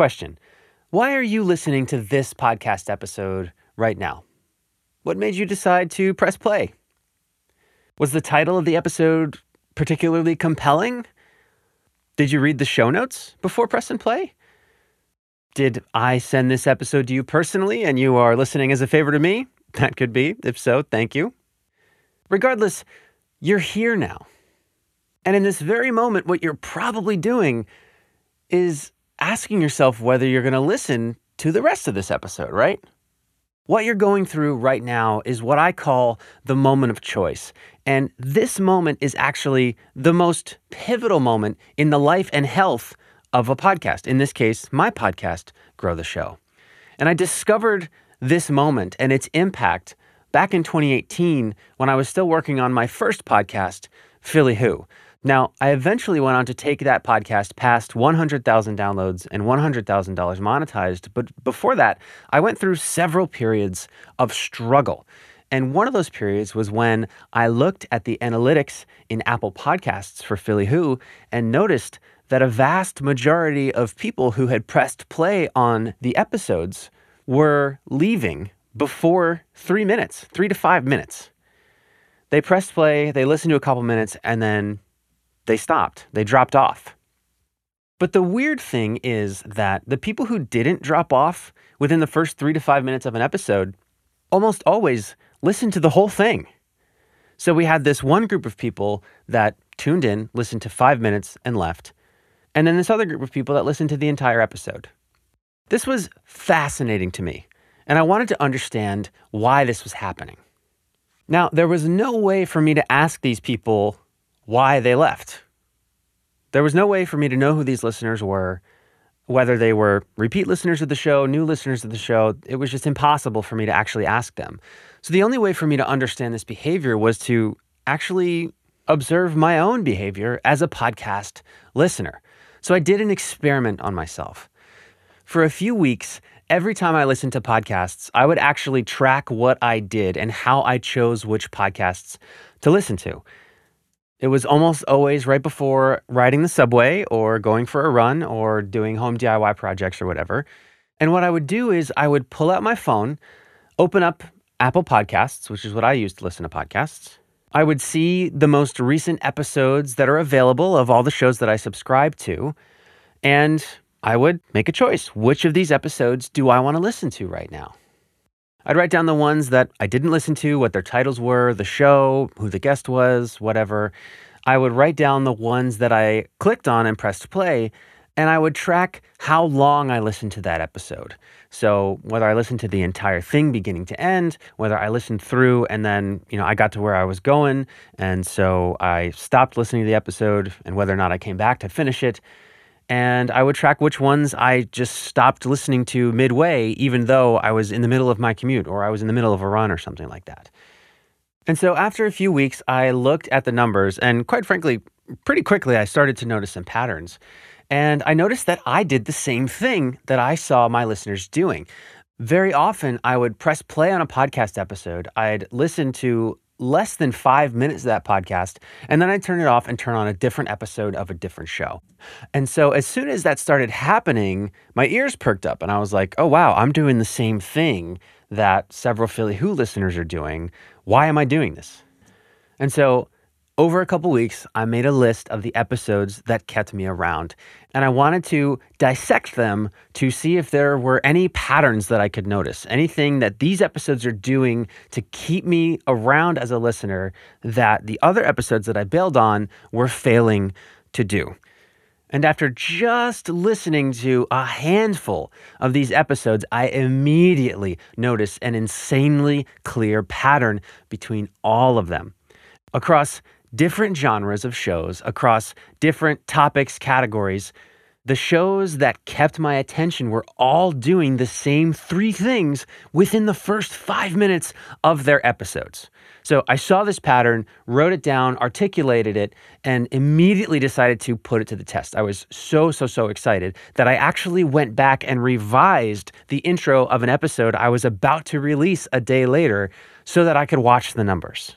Question Why are you listening to this podcast episode right now? What made you decide to press play? Was the title of the episode particularly compelling? Did you read the show notes before press and play? Did I send this episode to you personally and you are listening as a favor to me? That could be. If so, thank you. Regardless, you're here now. And in this very moment, what you're probably doing is asking yourself whether you're going to listen to the rest of this episode, right? What you're going through right now is what I call the moment of choice. And this moment is actually the most pivotal moment in the life and health of a podcast. In this case, my podcast, Grow the Show. And I discovered this moment and its impact back in 2018 when I was still working on my first podcast, Philly Who. Now, I eventually went on to take that podcast past 100,000 downloads and $100,000 monetized. But before that, I went through several periods of struggle. And one of those periods was when I looked at the analytics in Apple Podcasts for Philly Who and noticed that a vast majority of people who had pressed play on the episodes were leaving before three minutes, three to five minutes. They pressed play, they listened to a couple minutes, and then they stopped, they dropped off. But the weird thing is that the people who didn't drop off within the first three to five minutes of an episode almost always listened to the whole thing. So we had this one group of people that tuned in, listened to five minutes, and left. And then this other group of people that listened to the entire episode. This was fascinating to me, and I wanted to understand why this was happening. Now, there was no way for me to ask these people why they left. There was no way for me to know who these listeners were, whether they were repeat listeners of the show, new listeners of the show. It was just impossible for me to actually ask them. So the only way for me to understand this behavior was to actually observe my own behavior as a podcast listener. So I did an experiment on myself. For a few weeks, every time I listened to podcasts, I would actually track what I did and how I chose which podcasts to listen to. It was almost always right before riding the subway or going for a run or doing home DIY projects or whatever. And what I would do is I would pull out my phone, open up Apple Podcasts, which is what I use to listen to podcasts. I would see the most recent episodes that are available of all the shows that I subscribe to. And I would make a choice. Which of these episodes do I want to listen to right now? I'd write down the ones that I didn't listen to, what their titles were, the show, who the guest was, whatever. I would write down the ones that I clicked on and pressed play, and I would track how long I listened to that episode. So whether I listened to the entire thing beginning to end, whether I listened through and then, you know, I got to where I was going, and so I stopped listening to the episode and whether or not I came back to finish it and I would track which ones I just stopped listening to midway, even though I was in the middle of my commute or I was in the middle of a run or something like that. And so after a few weeks, I looked at the numbers, and quite frankly, pretty quickly, I started to notice some patterns. And I noticed that I did the same thing that I saw my listeners doing. Very often, I would press play on a podcast episode. I'd listen to less than five minutes of that podcast, and then I'd turn it off and turn on a different episode of a different show. And so as soon as that started happening, my ears perked up and I was like, oh, wow, I'm doing the same thing that several Philly Who listeners are doing. Why am I doing this? And so over a couple weeks, I made a list of the episodes that kept me around, and I wanted to dissect them to see if there were any patterns that I could notice, anything that these episodes are doing to keep me around as a listener that the other episodes that I bailed on were failing to do. And after just listening to a handful of these episodes, I immediately noticed an insanely clear pattern between all of them. Across different genres of shows across different topics, categories. The shows that kept my attention were all doing the same three things within the first five minutes of their episodes. So I saw this pattern, wrote it down, articulated it, and immediately decided to put it to the test. I was so, so, so excited that I actually went back and revised the intro of an episode I was about to release a day later so that I could watch the numbers.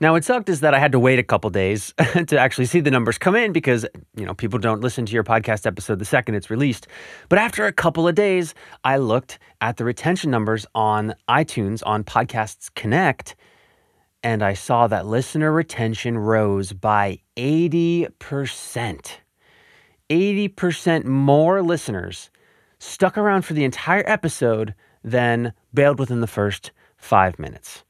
Now, what sucked is that I had to wait a couple days to actually see the numbers come in because, you know, people don't listen to your podcast episode the second it's released. But after a couple of days, I looked at the retention numbers on iTunes on Podcasts Connect and I saw that listener retention rose by 80%. 80% more listeners stuck around for the entire episode than bailed within the first five minutes.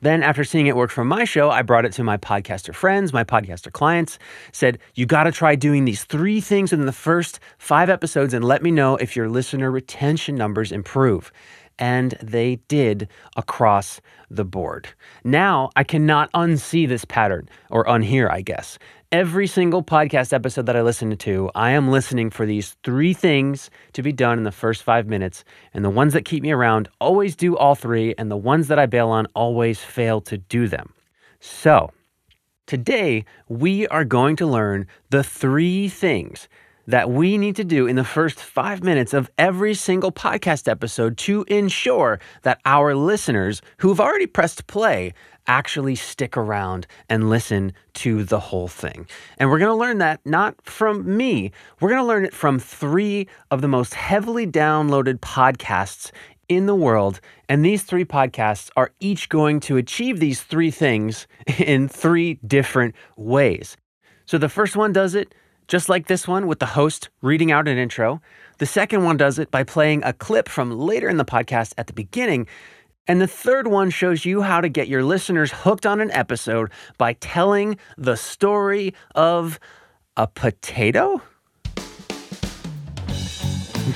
Then, after seeing it work for my show, I brought it to my podcaster friends, my podcaster clients, said, You got to try doing these three things in the first five episodes and let me know if your listener retention numbers improve. And they did across the board. Now I cannot unsee this pattern or unhear, I guess. Every single podcast episode that I listen to, I am listening for these three things to be done in the first five minutes. And the ones that keep me around always do all three, and the ones that I bail on always fail to do them. So, today we are going to learn the three things that we need to do in the first five minutes of every single podcast episode to ensure that our listeners who've already pressed play actually stick around and listen to the whole thing. And we're going to learn that not from me, we're going to learn it from three of the most heavily downloaded podcasts in the world. And these three podcasts are each going to achieve these three things in three different ways. So the first one does it just like this one with the host reading out an intro. The second one does it by playing a clip from later in the podcast at the beginning. And the third one shows you how to get your listeners hooked on an episode by telling the story of a potato.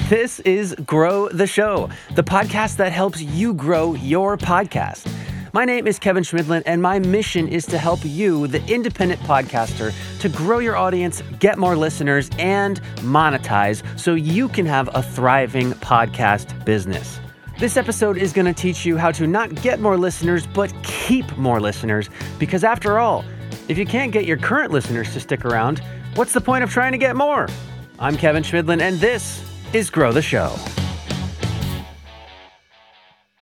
This is Grow the Show, the podcast that helps you grow your podcast. My name is Kevin Schmidlin, and my mission is to help you, the independent podcaster, to grow your audience, get more listeners, and monetize so you can have a thriving podcast business. This episode is going to teach you how to not get more listeners, but keep more listeners. Because after all, if you can't get your current listeners to stick around, what's the point of trying to get more? I'm Kevin Schmidlin, and this is Grow the Show.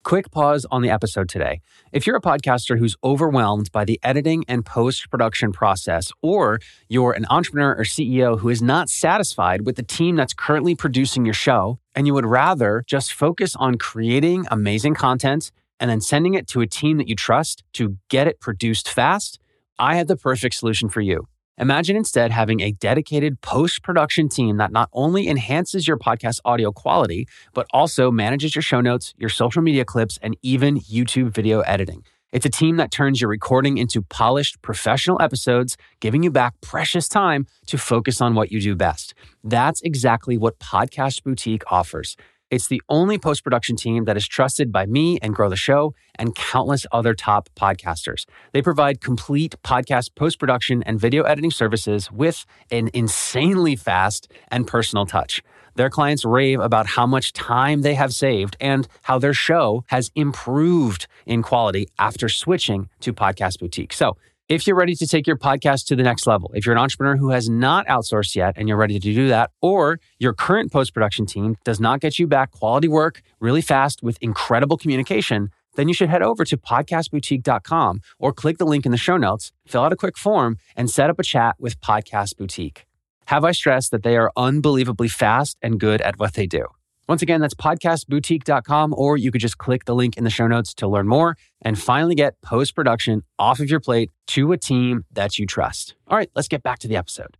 Quick pause on the episode today. If you're a podcaster who's overwhelmed by the editing and post production process, or you're an entrepreneur or CEO who is not satisfied with the team that's currently producing your show, and you would rather just focus on creating amazing content and then sending it to a team that you trust to get it produced fast, I have the perfect solution for you. Imagine instead having a dedicated post production team that not only enhances your podcast audio quality, but also manages your show notes, your social media clips, and even YouTube video editing. It's a team that turns your recording into polished professional episodes, giving you back precious time to focus on what you do best. That's exactly what Podcast Boutique offers. It's the only post production team that is trusted by me and Grow the Show and countless other top podcasters. They provide complete podcast post production and video editing services with an insanely fast and personal touch. Their clients rave about how much time they have saved and how their show has improved in quality after switching to Podcast Boutique. So, if you're ready to take your podcast to the next level, if you're an entrepreneur who has not outsourced yet and you're ready to do that, or your current post production team does not get you back quality work really fast with incredible communication, then you should head over to podcastboutique.com or click the link in the show notes, fill out a quick form, and set up a chat with Podcast Boutique. Have I stressed that they are unbelievably fast and good at what they do? Once again, that's podcastboutique.com, or you could just click the link in the show notes to learn more and finally get post production off of your plate to a team that you trust. All right, let's get back to the episode.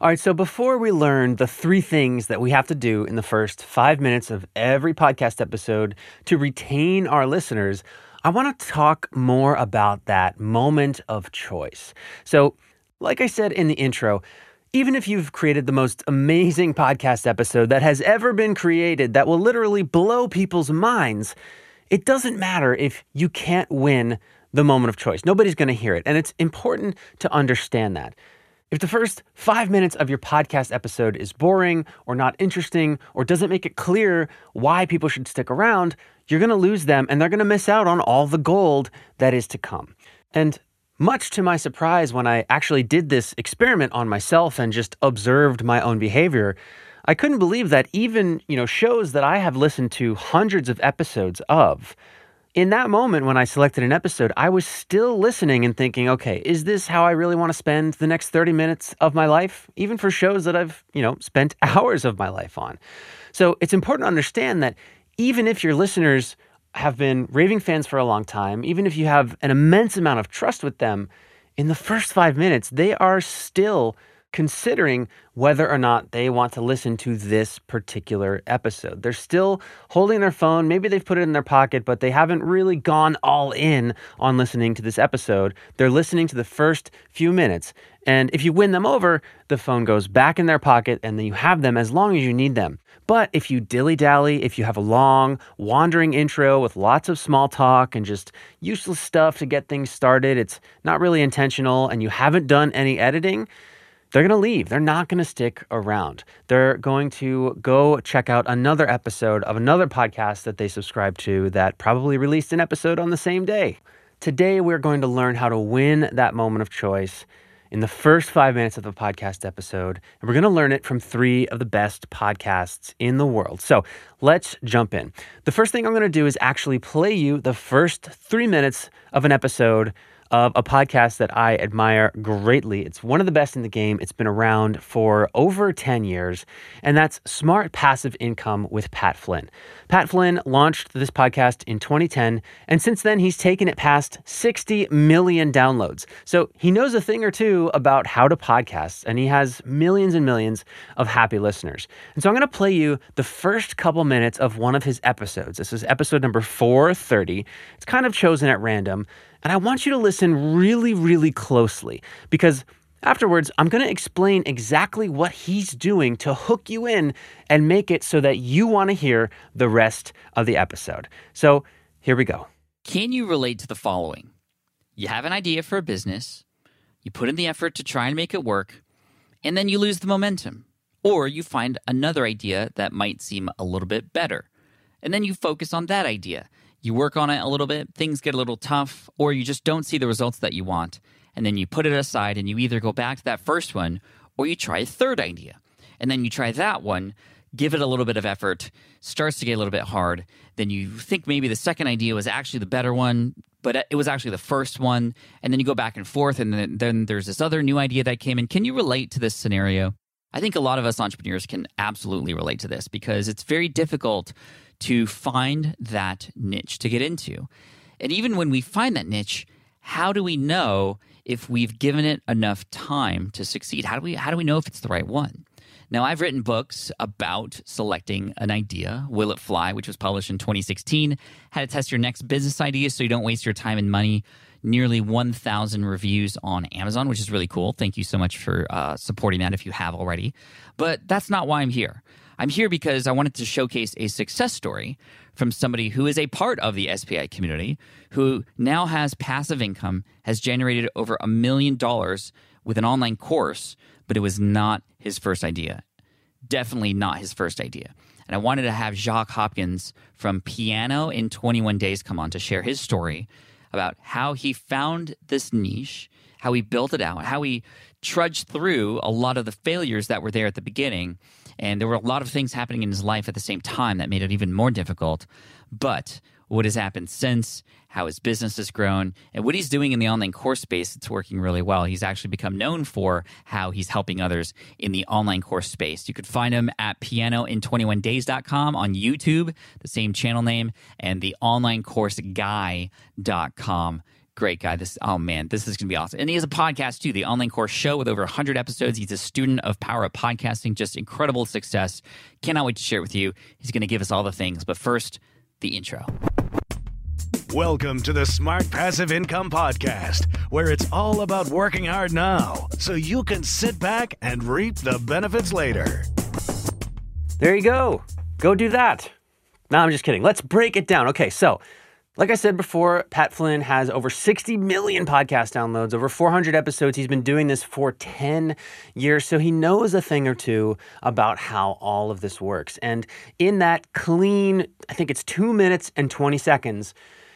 All right, so before we learn the three things that we have to do in the first five minutes of every podcast episode to retain our listeners, I want to talk more about that moment of choice. So, like I said in the intro, even if you've created the most amazing podcast episode that has ever been created that will literally blow people's minds, it doesn't matter if you can't win the moment of choice. Nobody's going to hear it. And it's important to understand that. If the first five minutes of your podcast episode is boring or not interesting or doesn't make it clear why people should stick around, you're going to lose them and they're going to miss out on all the gold that is to come. And much to my surprise, when I actually did this experiment on myself and just observed my own behavior, I couldn't believe that even, you know, shows that I have listened to hundreds of episodes of, in that moment when I selected an episode, I was still listening and thinking, okay, is this how I really want to spend the next 30 minutes of my life? Even for shows that I've, you know, spent hours of my life on. So it's important to understand that even if your listeners have been raving fans for a long time, even if you have an immense amount of trust with them, in the first five minutes, they are still considering whether or not they want to listen to this particular episode. They're still holding their phone. Maybe they've put it in their pocket, but they haven't really gone all in on listening to this episode. They're listening to the first few minutes. And if you win them over, the phone goes back in their pocket and then you have them as long as you need them. But if you dilly dally, if you have a long, wandering intro with lots of small talk and just useless stuff to get things started, it's not really intentional, and you haven't done any editing, they're going to leave. They're not going to stick around. They're going to go check out another episode of another podcast that they subscribe to that probably released an episode on the same day. Today, we're going to learn how to win that moment of choice in the first five minutes of the podcast episode. And we're going to learn it from three of the best podcasts in the world. So let's jump in. The first thing I'm going to do is actually play you the first three minutes of an episode of a podcast that I admire greatly. It's one of the best in the game. It's been around for over 10 years, and that's Smart Passive Income with Pat Flynn. Pat Flynn launched this podcast in 2010, and since then, he's taken it past 60 million downloads. So he knows a thing or two about how to podcast, and he has millions and millions of happy listeners. And so I'm going to play you the first couple minutes of one of his episodes. This is episode number 430. It's kind of chosen at random. And I want you to listen really, really closely because afterwards, I'm going to explain exactly what he's doing to hook you in and make it so that you want to hear the rest of the episode. So here we go. Can you relate to the following? You have an idea for a business, you put in the effort to try and make it work, and then you lose the momentum. Or you find another idea that might seem a little bit better, and then you focus on that idea you work on it a little bit, things get a little tough, or you just don't see the results that you want. And then you put it aside and you either go back to that first one or you try a third idea. And then you try that one, give it a little bit of effort, starts to get a little bit hard. Then you think maybe the second idea was actually the better one, but it was actually the first one. And then you go back and forth, and then, then there's this other new idea that came in. Can you relate to this scenario? I think a lot of us entrepreneurs can absolutely relate to this because it's very difficult to find that niche to get into. And even when we find that niche, how do we know if we've given it enough time to succeed? How do we how do we know if it's the right one? Now, I've written books about selecting an idea. Will It Fly, which was published in 2016, how to test your next business idea so you don't waste your time and money. Nearly 1,000 reviews on Amazon, which is really cool. Thank you so much for uh, supporting that if you have already. But that's not why I'm here. I'm here because I wanted to showcase a success story from somebody who is a part of the SPI community, who now has passive income, has generated over a million dollars with an online course, but it was not his first idea. Definitely not his first idea. And I wanted to have Jacques Hopkins from Piano in 21 Days come on to share his story about how he found this niche, how he built it out, how he trudged through a lot of the failures that were there at the beginning and there were a lot of things happening in his life at the same time that made it even more difficult. But what has happened since, how his business has grown, and what he's doing in the online course space, it's working really well. He's actually become known for how he's helping others in the online course space. You could find him at pianoin21days.com on YouTube, the same channel name, and the onlinecourseguy.com great guy. This oh man, this is gonna be awesome. And he has a podcast too, the online course show with over 100 episodes. He's a student of Power Up Podcasting, just incredible success. Cannot wait to share it with you. He's gonna give us all the things, but first, the intro. Welcome to the Smart Passive Income Podcast, where it's all about working hard now so you can sit back and reap the benefits later. There you go. Go do that. No, I'm just kidding. Let's break it down. Okay, so like I said before, Pat Flynn has over 60 million podcast downloads, over 400 episodes. He's been doing this for 10 years, so he knows a thing or two about how all of this works. And in that clean, I think it's two minutes and 20 seconds,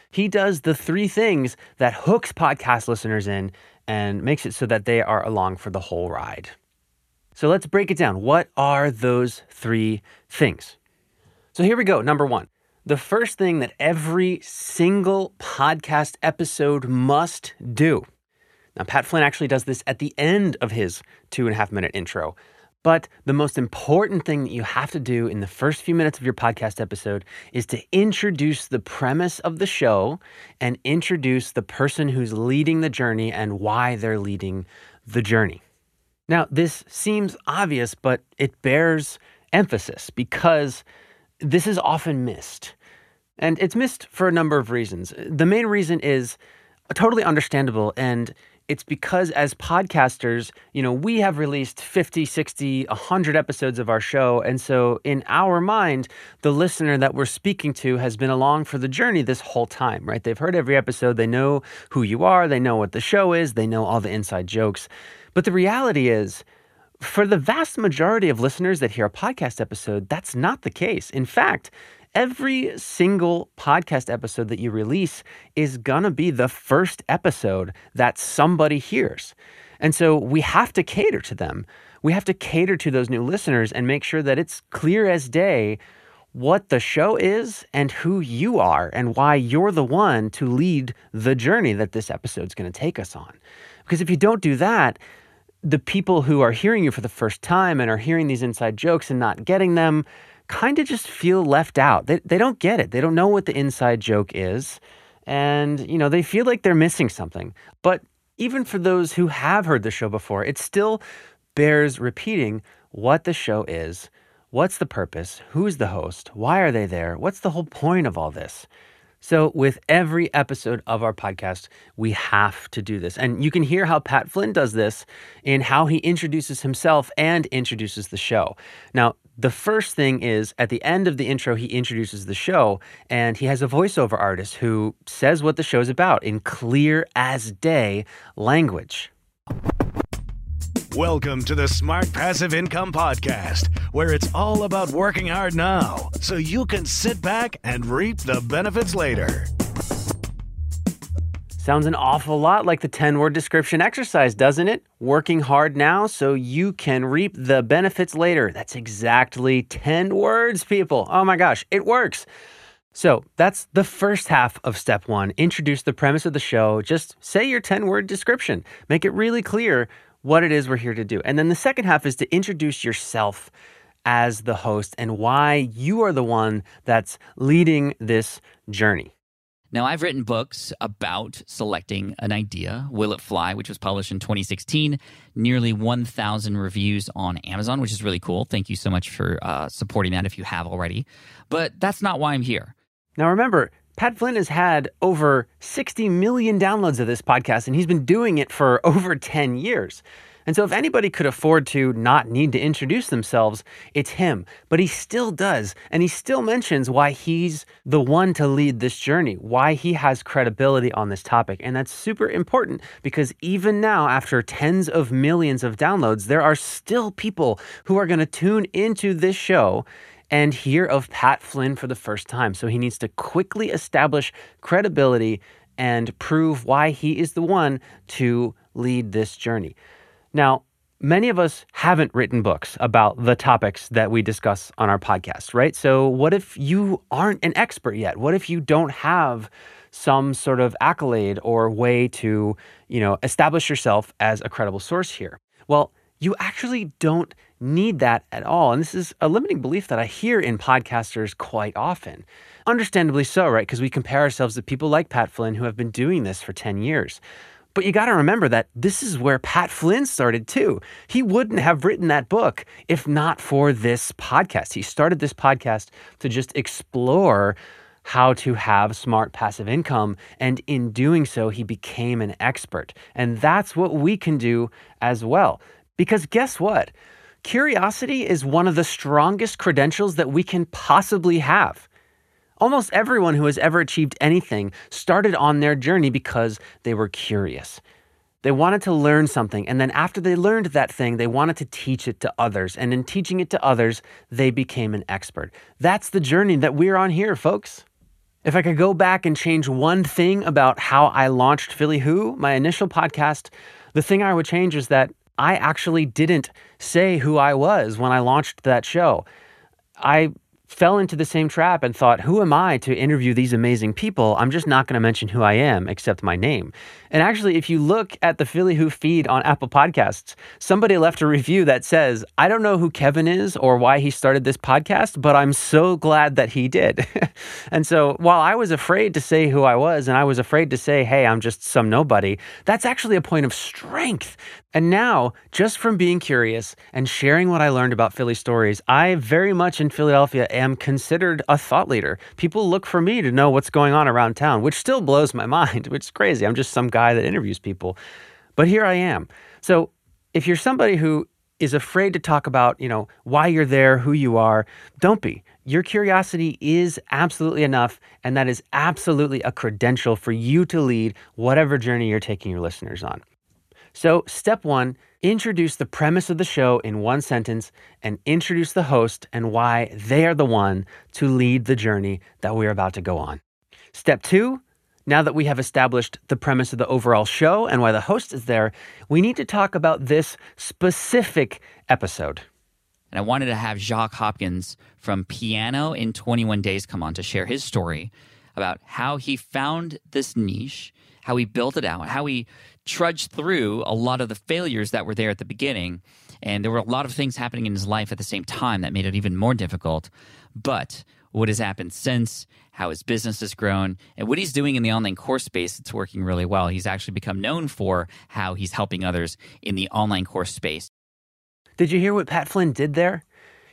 he does the three things that hooks podcast listeners in and makes it so that they are along for the whole ride. So let's break it down. What are those three things? So here we go. Number one the first thing that every single podcast episode must do. Now, Pat Flynn actually does this at the end of his two and a half minute intro. But the most important thing that you have to do in the first few minutes of your podcast episode is to introduce the premise of the show and introduce the person who's leading the journey and why they're leading the journey. Now, this seems obvious, but it bears emphasis because this is often missed. And it's missed for a number of reasons. The main reason is totally understandable and it's because as podcasters, you know, we have released 50, 60, 100 episodes of our show. And so in our mind, the listener that we're speaking to has been along for the journey this whole time, right? They've heard every episode. They know who you are. They know what the show is. They know all the inside jokes. But the reality is, for the vast majority of listeners that hear a podcast episode, that's not the case. In fact, every single podcast episode that you release is going to be the first episode that somebody hears. And so we have to cater to them. We have to cater to those new listeners and make sure that it's clear as day what the show is and who you are and why you're the one to lead the journey that this episode is going to take us on. Because if you don't do that, the people who are hearing you for the first time and are hearing these inside jokes and not getting them, kind of just feel left out. They, they don't get it. They don't know what the inside joke is. And, you know, they feel like they're missing something. But even for those who have heard the show before, it still bears repeating what the show is, what's the purpose, who's the host, why are they there, what's the whole point of all this. So, with every episode of our podcast, we have to do this. And you can hear how Pat Flynn does this in how he introduces himself and introduces the show. Now, the first thing is at the end of the intro, he introduces the show and he has a voiceover artist who says what the show's about in clear as day language. Welcome to the Smart Passive Income Podcast, where it's all about working hard now so you can sit back and reap the benefits later. Sounds an awful lot like the 10 word description exercise, doesn't it? Working hard now so you can reap the benefits later. That's exactly 10 words, people. Oh my gosh, it works. So that's the first half of step one. Introduce the premise of the show. Just say your 10 word description. Make it really clear what it is we're here to do. And then the second half is to introduce yourself as the host and why you are the one that's leading this journey. Now, I've written books about selecting an idea, Will It Fly, which was published in 2016, nearly 1,000 reviews on Amazon, which is really cool. Thank you so much for uh, supporting that if you have already. But that's not why I'm here. Now, remember, Pat Flynn has had over 60 million downloads of this podcast, and he's been doing it for over 10 years. And so, if anybody could afford to not need to introduce themselves, it's him. But he still does. And he still mentions why he's the one to lead this journey, why he has credibility on this topic. And that's super important because even now, after tens of millions of downloads, there are still people who are going to tune into this show and hear of Pat Flynn for the first time. So he needs to quickly establish credibility and prove why he is the one to lead this journey. Now, many of us haven't written books about the topics that we discuss on our podcast, right? So, what if you aren't an expert yet? What if you don't have some sort of accolade or way to, you know, establish yourself as a credible source here? Well, you actually don't need that at all. And this is a limiting belief that I hear in podcasters quite often. Understandably so, right? Because we compare ourselves to people like Pat Flynn who have been doing this for 10 years. But you got to remember that this is where Pat Flynn started too. He wouldn't have written that book if not for this podcast. He started this podcast to just explore how to have smart passive income. And in doing so, he became an expert. And that's what we can do as well. Because guess what? Curiosity is one of the strongest credentials that we can possibly have. Almost everyone who has ever achieved anything started on their journey because they were curious. They wanted to learn something, and then after they learned that thing, they wanted to teach it to others. And in teaching it to others, they became an expert. That's the journey that we're on here, folks. If I could go back and change one thing about how I launched Philly Who, my initial podcast, the thing I would change is that I actually didn't say who I was when I launched that show. I fell into the same trap and thought, who am I to interview these amazing people? I'm just not going to mention who I am except my name. And actually, if you look at the Philly Who feed on Apple Podcasts, somebody left a review that says, I don't know who Kevin is or why he started this podcast, but I'm so glad that he did. and so while I was afraid to say who I was and I was afraid to say, hey, I'm just some nobody, that's actually a point of strength. And now, just from being curious and sharing what I learned about Philly stories, I very much in Philadelphia am considered a thought leader. People look for me to know what's going on around town, which still blows my mind, which is crazy. I'm just some guy that interviews people. But here I am. So if you're somebody who is afraid to talk about, you know, why you're there, who you are, don't be. Your curiosity is absolutely enough, and that is absolutely a credential for you to lead whatever journey you're taking your listeners on. So, step one introduce the premise of the show in one sentence and introduce the host and why they are the one to lead the journey that we're about to go on. Step two, now that we have established the premise of the overall show and why the host is there, we need to talk about this specific episode. And I wanted to have Jacques Hopkins from Piano in 21 Days come on to share his story about how he found this niche, how he built it out, how he trudged through a lot of the failures that were there at the beginning. And there were a lot of things happening in his life at the same time that made it even more difficult. But what has happened since, how his business has grown, and what he's doing in the online course space, it's working really well. He's actually become known for how he's helping others in the online course space. Did you hear what Pat Flynn did there?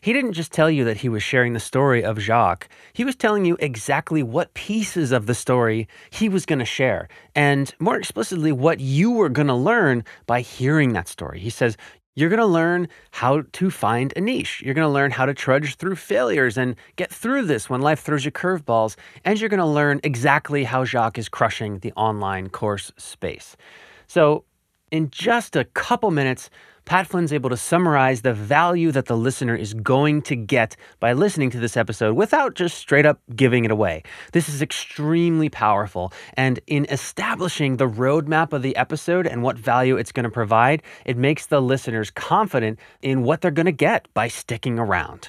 He didn't just tell you that he was sharing the story of Jacques. He was telling you exactly what pieces of the story he was going to share, and more explicitly, what you were going to learn by hearing that story. He says, you're going to learn how to find a niche. You're going to learn how to trudge through failures and get through this when life throws you curveballs. And you're going to learn exactly how Jacques is crushing the online course space. So, in just a couple minutes, Pat Flynn's able to summarize the value that the listener is going to get by listening to this episode without just straight up giving it away. This is extremely powerful. And in establishing the roadmap of the episode and what value it's going to provide, it makes the listeners confident in what they're going to get by sticking around.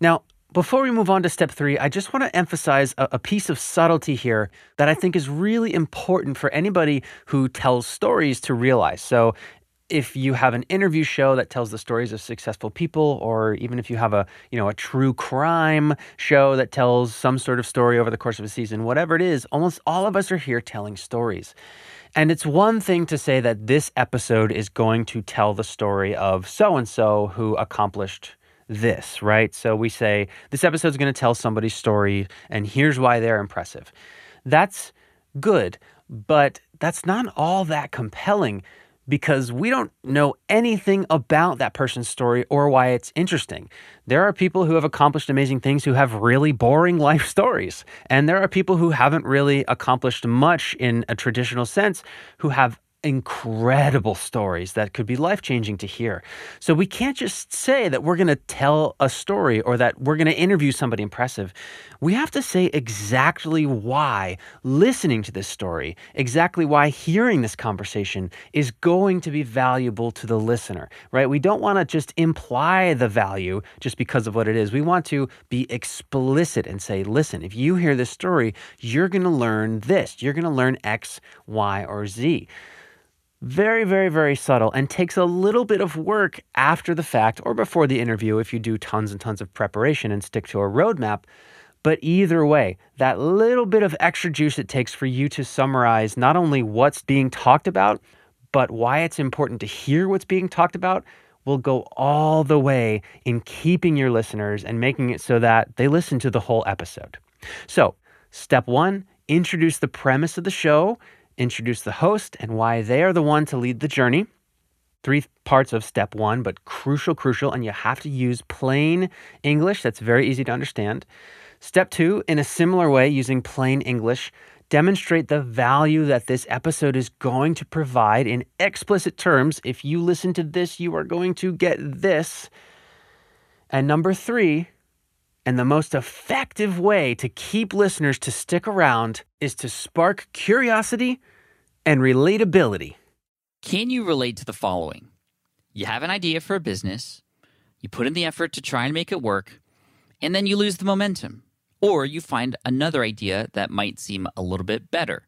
Now, before we move on to step three, I just want to emphasize a, a, piece of subtlety here that I think is really important for anybody who tells stories to realize. So, if you have an interview show that tells the stories of successful people or even if you have a you know a true crime show that tells some sort of story over the course of a season whatever it is almost all of us are here telling stories and it's one thing to say that this episode is going to tell the story of so and so who accomplished this, right? So we say this episode is going to tell somebody's story and here's why they're impressive. That's good, but that's not all that compelling because we don't know anything about that person's story or why it's interesting. There are people who have accomplished amazing things who have really boring life stories. And there are people who haven't really accomplished much in a traditional sense who have incredible stories that could be life changing to hear. So we can't just say that we're going to tell a story or that we're going to interview somebody impressive. We have to say exactly why listening to this story, exactly why hearing this conversation is going to be valuable to the listener, right? We don't want to just imply the value just because of what it is. We want to be explicit and say, listen, if you hear this story, you're going to learn this. You're going to learn X, Y, or Z very, very, very subtle and takes a little bit of work after the fact or before the interview if you do tons and tons of preparation and stick to a roadmap. But either way, that little bit of extra juice it takes for you to summarize not only what's being talked about, but why it's important to hear what's being talked about will go all the way in keeping your listeners and making it so that they listen to the whole episode. So, step one, introduce the premise of the show introduce the host and why they are the one to lead the journey. Three parts of step one, but crucial, crucial, and you have to use plain English. That's very easy to understand. Step two, in a similar way, using plain English, demonstrate the value that this episode is going to provide in explicit terms. If you listen to this, you are going to get this. And number three, and the most effective way to keep listeners to stick around is to spark curiosity and relatability. Can you relate to the following? You have an idea for a business, you put in the effort to try and make it work, and then you lose the momentum. Or you find another idea that might seem a little bit better,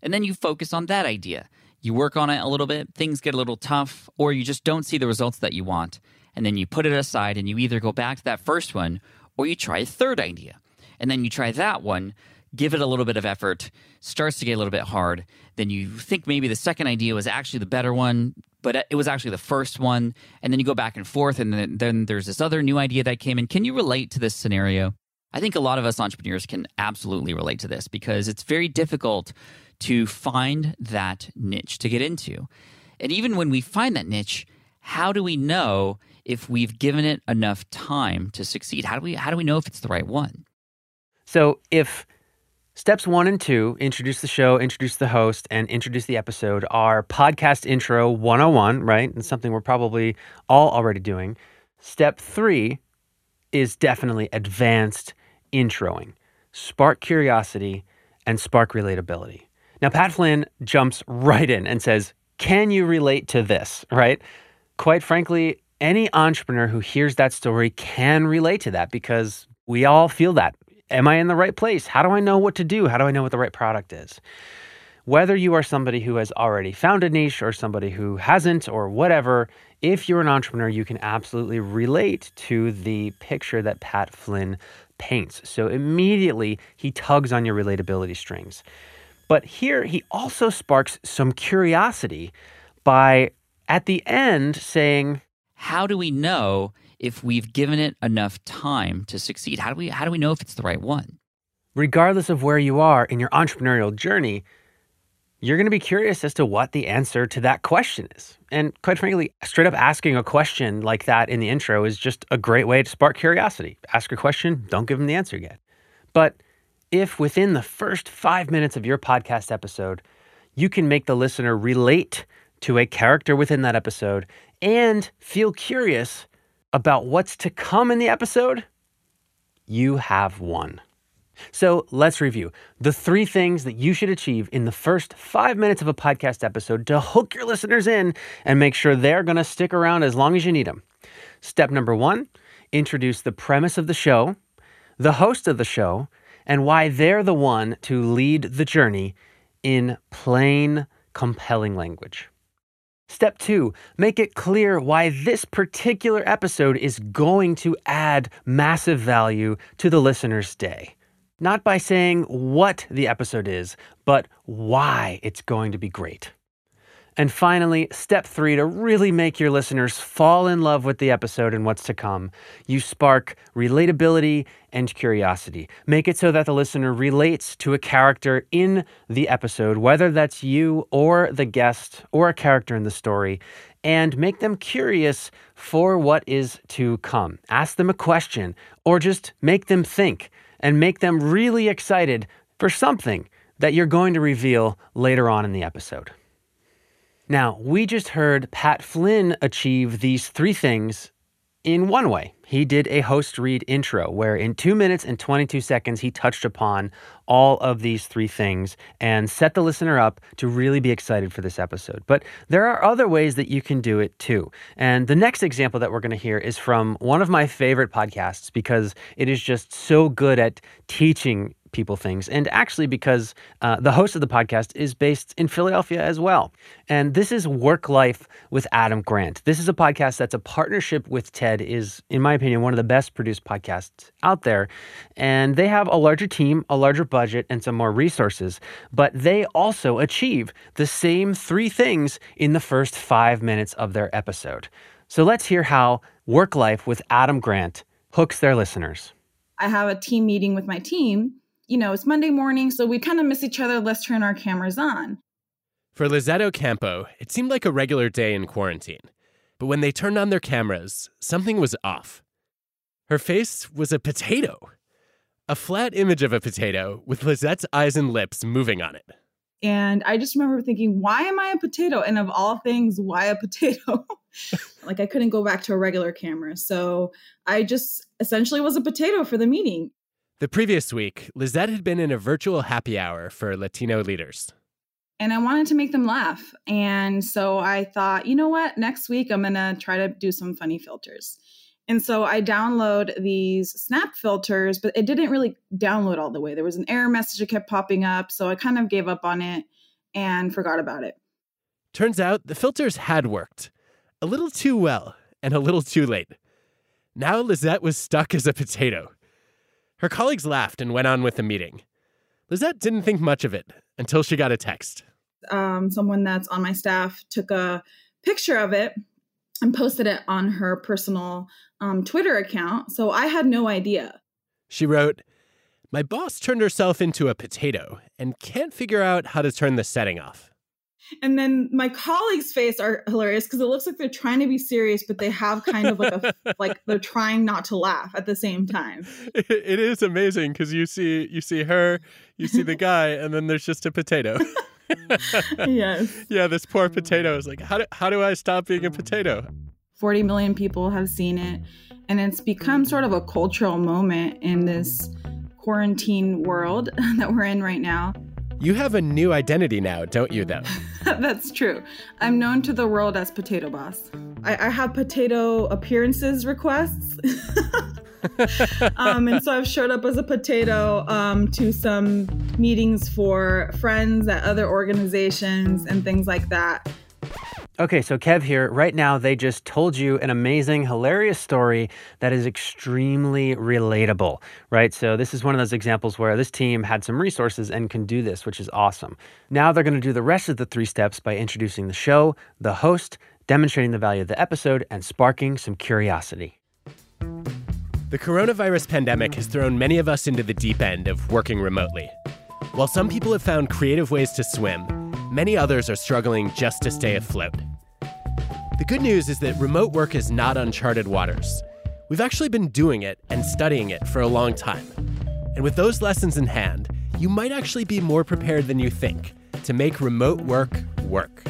and then you focus on that idea. You work on it a little bit, things get a little tough, or you just don't see the results that you want, and then you put it aside and you either go back to that first one or you try a third idea. And then you try that one, give it a little bit of effort, starts to get a little bit hard. Then you think maybe the second idea was actually the better one, but it was actually the first one. And then you go back and forth, and then, then there's this other new idea that came in. Can you relate to this scenario? I think a lot of us entrepreneurs can absolutely relate to this because it's very difficult to find that niche to get into. And even when we find that niche, how do we know if we've given it enough time to succeed? How do we how do we know if it's the right one? So if steps one and two, introduce the show, introduce the host, and introduce the episode, are podcast intro 101, right? And something we're probably all already doing. Step three is definitely advanced introing, spark curiosity, and spark relatability. Now, Pat Flynn jumps right in and says, Can you relate to this? Right? Quite frankly, any entrepreneur who hears that story can relate to that because we all feel that. Am I in the right place? How do I know what to do? How do I know what the right product is? Whether you are somebody who has already found a niche or somebody who hasn't or whatever, if you're an entrepreneur, you can absolutely relate to the picture that Pat Flynn paints. So immediately he tugs on your relatability strings. But here he also sparks some curiosity by at the end saying, How do we know if we've given it enough time to succeed? How do we how do we know if it's the right one? Regardless of where you are in your entrepreneurial journey, you're going to be curious as to what the answer to that question is. And quite frankly, straight up asking a question like that in the intro is just a great way to spark curiosity. Ask a question, don't give them the answer yet. But if within the first five minutes of your podcast episode, you can make the listener relate to a character within that episode and feel curious about what's to come in the episode, you have won. So let's review the three things that you should achieve in the first five minutes of a podcast episode to hook your listeners in and make sure they're going to stick around as long as you need them. Step number one introduce the premise of the show, the host of the show, and why they're the one to lead the journey in plain, compelling language. Step two, make it clear why this particular episode is going to add massive value to the listener's day. Not by saying what the episode is, but why it's going to be great. And finally, step three to really make your listeners fall in love with the episode and what's to come, you spark relatability and curiosity. Make it so that the listener relates to a character in the episode, whether that's you or the guest or a character in the story, and make them curious for what is to come. Ask them a question or just make them think and make them really excited for something that you're going to reveal later on in the episode. Now, we just heard Pat Flynn achieve these three things in one way. He did a host read intro where in two minutes and 22 seconds, he touched upon all of these three things and set the listener up to really be excited for this episode. But there are other ways that you can do it too. And the next example that we're going to hear is from one of my favorite podcasts because it is just so good at teaching people things. And actually, because uh, the host of the podcast is based in Philadelphia as well. And this is Work Life with Adam Grant. This is a podcast that's a partnership with TED, is, in my opinion, one of the best produced podcasts out there. And they have a larger team, a larger budget, and some more resources. But they also achieve the same three things in the first five minutes of their episode. So let's hear how Work Life with Adam Grant hooks their listeners. I have a team meeting with my team you know, it's Monday morning, so we kind of miss each other. Let's turn our cameras on. For Lizette Ocampo, it seemed like a regular day in quarantine. But when they turned on their cameras, something was off. Her face was a potato. A flat image of a potato with Lizette's eyes and lips moving on it. And I just remember thinking, why am I a potato? And of all things, why a potato? like I couldn't go back to a regular camera. So I just essentially was a potato for the meeting. The previous week, Lizette had been in a virtual happy hour for Latino leaders. And I wanted to make them laugh. And so I thought, you know what? Next week, I'm going to try to do some funny filters. And so I download these snap filters, but it didn't really download all the way. There was an error message that kept popping up. So I kind of gave up on it and forgot about it. Turns out the filters had worked a little too well and a little too late. Now Lizette was stuck as a potato. Her colleagues laughed and went on with the meeting. Lizette didn't think much of it until she got a text. Um, someone that's on my staff took a picture of it and posted it on her personal um, Twitter account. So I had no idea. She wrote, My boss turned herself into a potato and can't figure out how to turn the setting off. And then my colleagues' face are hilarious because it looks like they're trying to be serious, but they have kind of like a like they're trying not to laugh at the same time. It is amazing because you see you see her, you see the guy, and then there's just a potato. yes. Yeah, this poor mm. potato is like, how do, how do I stop being a potato? 40 million people have seen it, and it's become sort of a cultural moment in this quarantine world that we're in right now. You have a new identity now, don't you, though? That's true. I'm known to the world as Potato Boss. I, I have potato appearances requests. um, and so I've showed up as a potato um, to some meetings for friends at other organizations and things like that. Okay, so Kev here. Right now, they just told you an amazing, hilarious story that is extremely relatable, right? So, this is one of those examples where this team had some resources and can do this, which is awesome. Now, they're going to do the rest of the three steps by introducing the show, the host, demonstrating the value of the episode, and sparking some curiosity. The coronavirus pandemic has thrown many of us into the deep end of working remotely. While some people have found creative ways to swim, many others are struggling just to stay afloat. The good news is that remote work is not uncharted waters. We've actually been doing it and studying it for a long time. And with those lessons in hand, you might actually be more prepared than you think to make remote work work.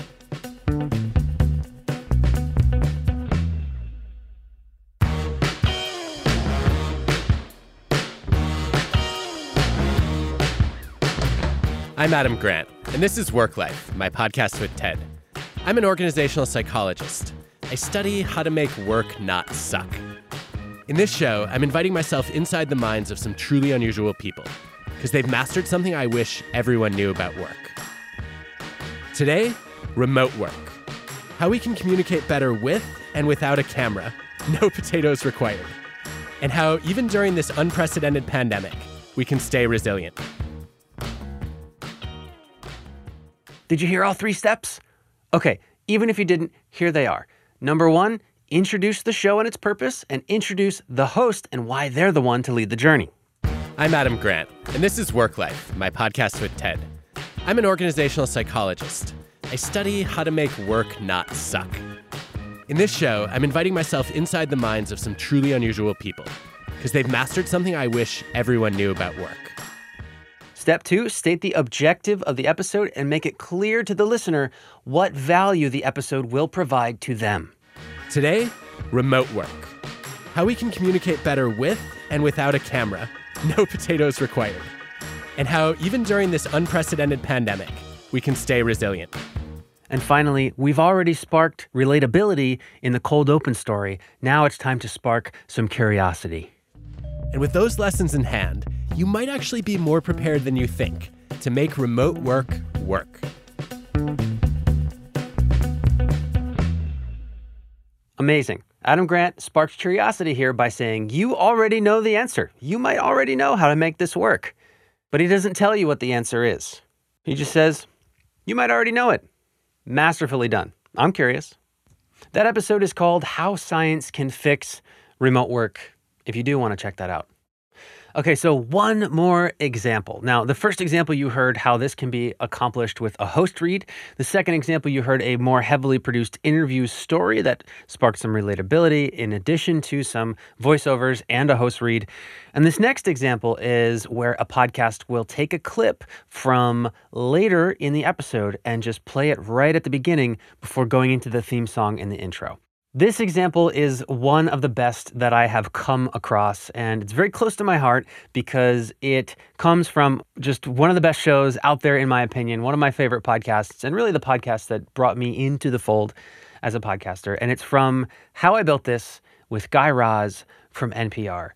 I'm Adam Grant, and this is Work Life, my podcast with TED. I'm an organizational psychologist. I study how to make work not suck. In this show, I'm inviting myself inside the minds of some truly unusual people because they've mastered something I wish everyone knew about work. Today, remote work. How we can communicate better with and without a camera, no potatoes required. And how, even during this unprecedented pandemic, we can stay resilient. Did you hear all three steps? Okay, even if you didn't, here they are. Number one, introduce the show and its purpose, and introduce the host and why they're the one to lead the journey. I'm Adam Grant, and this is Work Life, my podcast with TED. I'm an organizational psychologist. I study how to make work not suck. In this show, I'm inviting myself inside the minds of some truly unusual people because they've mastered something I wish everyone knew about work. Step two, state the objective of the episode and make it clear to the listener what value the episode will provide to them. Today, remote work. How we can communicate better with and without a camera, no potatoes required. And how, even during this unprecedented pandemic, we can stay resilient. And finally, we've already sparked relatability in the cold open story. Now it's time to spark some curiosity. And with those lessons in hand, you might actually be more prepared than you think to make remote work work. Amazing. Adam Grant sparked curiosity here by saying, You already know the answer. You might already know how to make this work. But he doesn't tell you what the answer is. He just says, You might already know it. Masterfully done. I'm curious. That episode is called How Science Can Fix Remote Work, if you do want to check that out. Okay, so one more example. Now, the first example you heard how this can be accomplished with a host read. The second example, you heard a more heavily produced interview story that sparked some relatability in addition to some voiceovers and a host read. And this next example is where a podcast will take a clip from later in the episode and just play it right at the beginning before going into the theme song in the intro. This example is one of the best that I have come across, and it's very close to my heart because it comes from just one of the best shows out there, in my opinion, one of my favorite podcasts, and really the podcast that brought me into the fold as a podcaster. And it's from How I Built This with Guy Raz from NPR.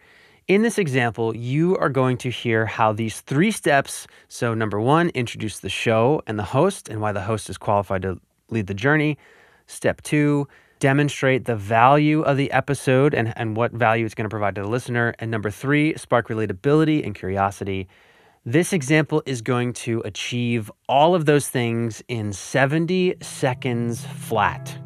In this example, you are going to hear how these three steps so, number one, introduce the show and the host and why the host is qualified to lead the journey. Step two, demonstrate the value of the episode and, and what value it's going to provide to the listener. And number three, spark relatability and curiosity. This example is going to achieve all of those things in 70 seconds flat.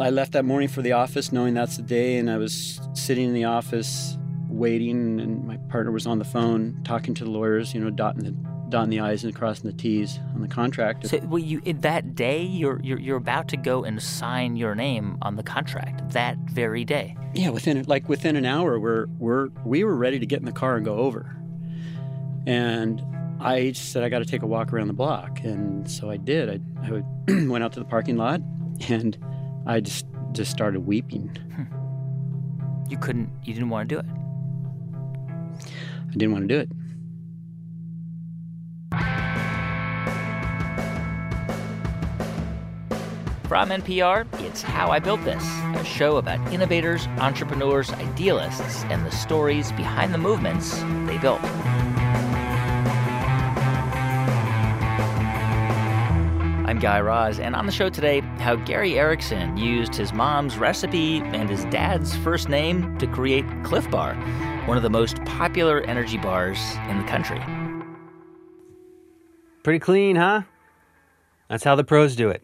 I left that morning for the office knowing that's the day, and I was sitting in the office waiting, and my partner was on the phone talking to the lawyers, you know, dotting the dotting the i's and crossing the t's on the contract. So, well, you that day, you're, you're you're about to go and sign your name on the contract that very day. Yeah, within like within an hour, we're we're we were ready to get in the car and go over, and I said I got to take a walk around the block, and so I did. I, I would, went out to the parking lot, and I just just started weeping. Hmm. You couldn't. You didn't want to do it. I didn't want to do it. From NPR, it's How I Built This, a show about innovators, entrepreneurs, idealists, and the stories behind the movements they built. I'm Guy Raz, and on the show today, how Gary Erickson used his mom's recipe and his dad's first name to create Clif Bar, one of the most popular energy bars in the country. Pretty clean, huh? That's how the pros do it.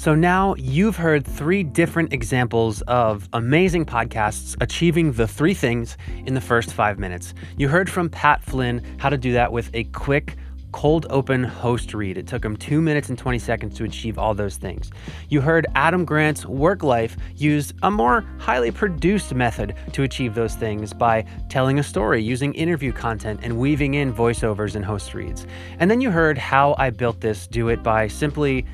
So now you've heard three different examples of amazing podcasts achieving the three things in the first five minutes. You heard from Pat Flynn how to do that with a quick, cold open host read. It took him two minutes and 20 seconds to achieve all those things. You heard Adam Grant's work life used a more highly produced method to achieve those things by telling a story, using interview content, and weaving in voiceovers and host reads. And then you heard how I built this do it by simply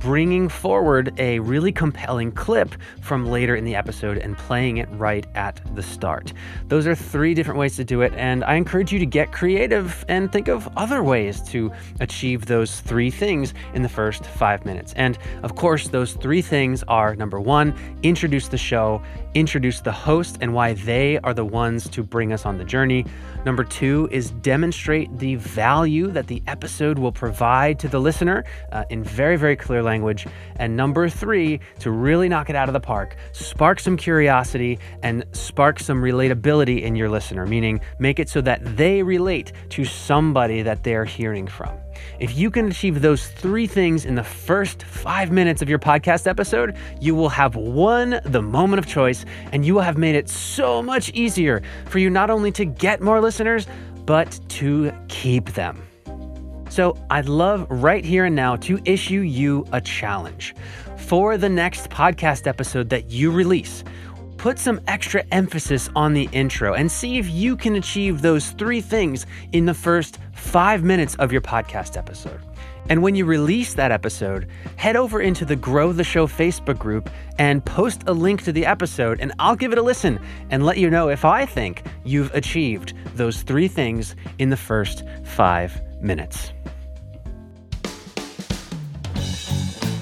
bringing forward a really compelling clip from later in the episode and playing it right at the start. Those are three different ways to do it, and I encourage you to get creative and think of other ways to achieve those three things in the first five minutes. And of course, those three things are number one, introduce the show, introduce the host and why they are the ones to bring us on the journey. Number two is demonstrate the value that the episode will provide to the listener uh, in very, very clear language. And number three, to really knock it out of the park, spark some curiosity and spark some relatability in your listener, meaning make it so that they relate to somebody that they're hearing from. If you can achieve those three things in the first five minutes of your podcast episode, you will have won the moment of choice and you will have made it so much easier for you not only to get more listeners, but to keep them. So, I'd love right here and now to issue you a challenge. For the next podcast episode that you release, put some extra emphasis on the intro and see if you can achieve those three things in the first five minutes of your podcast episode. And when you release that episode, head over into the Grow the Show Facebook group and post a link to the episode, and I'll give it a listen and let you know if I think you've achieved those three things in the first five minutes.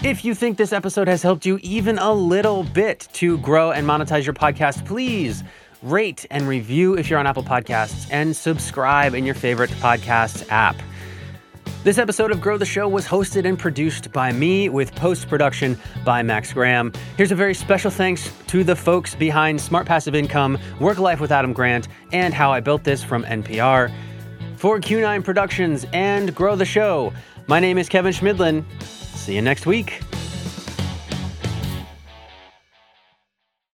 If you think this episode has helped you even a little bit to grow and monetize your podcast, please rate and review if you're on Apple Podcasts and subscribe in your favorite podcast app. This episode of Grow the Show was hosted and produced by me with post production by Max Graham. Here's a very special thanks to the folks behind Smart Passive Income, Work Life with Adam Grant, and How I Built This from NPR. For Q9 Productions and Grow the Show, my name is Kevin Chemidlin. See you next week.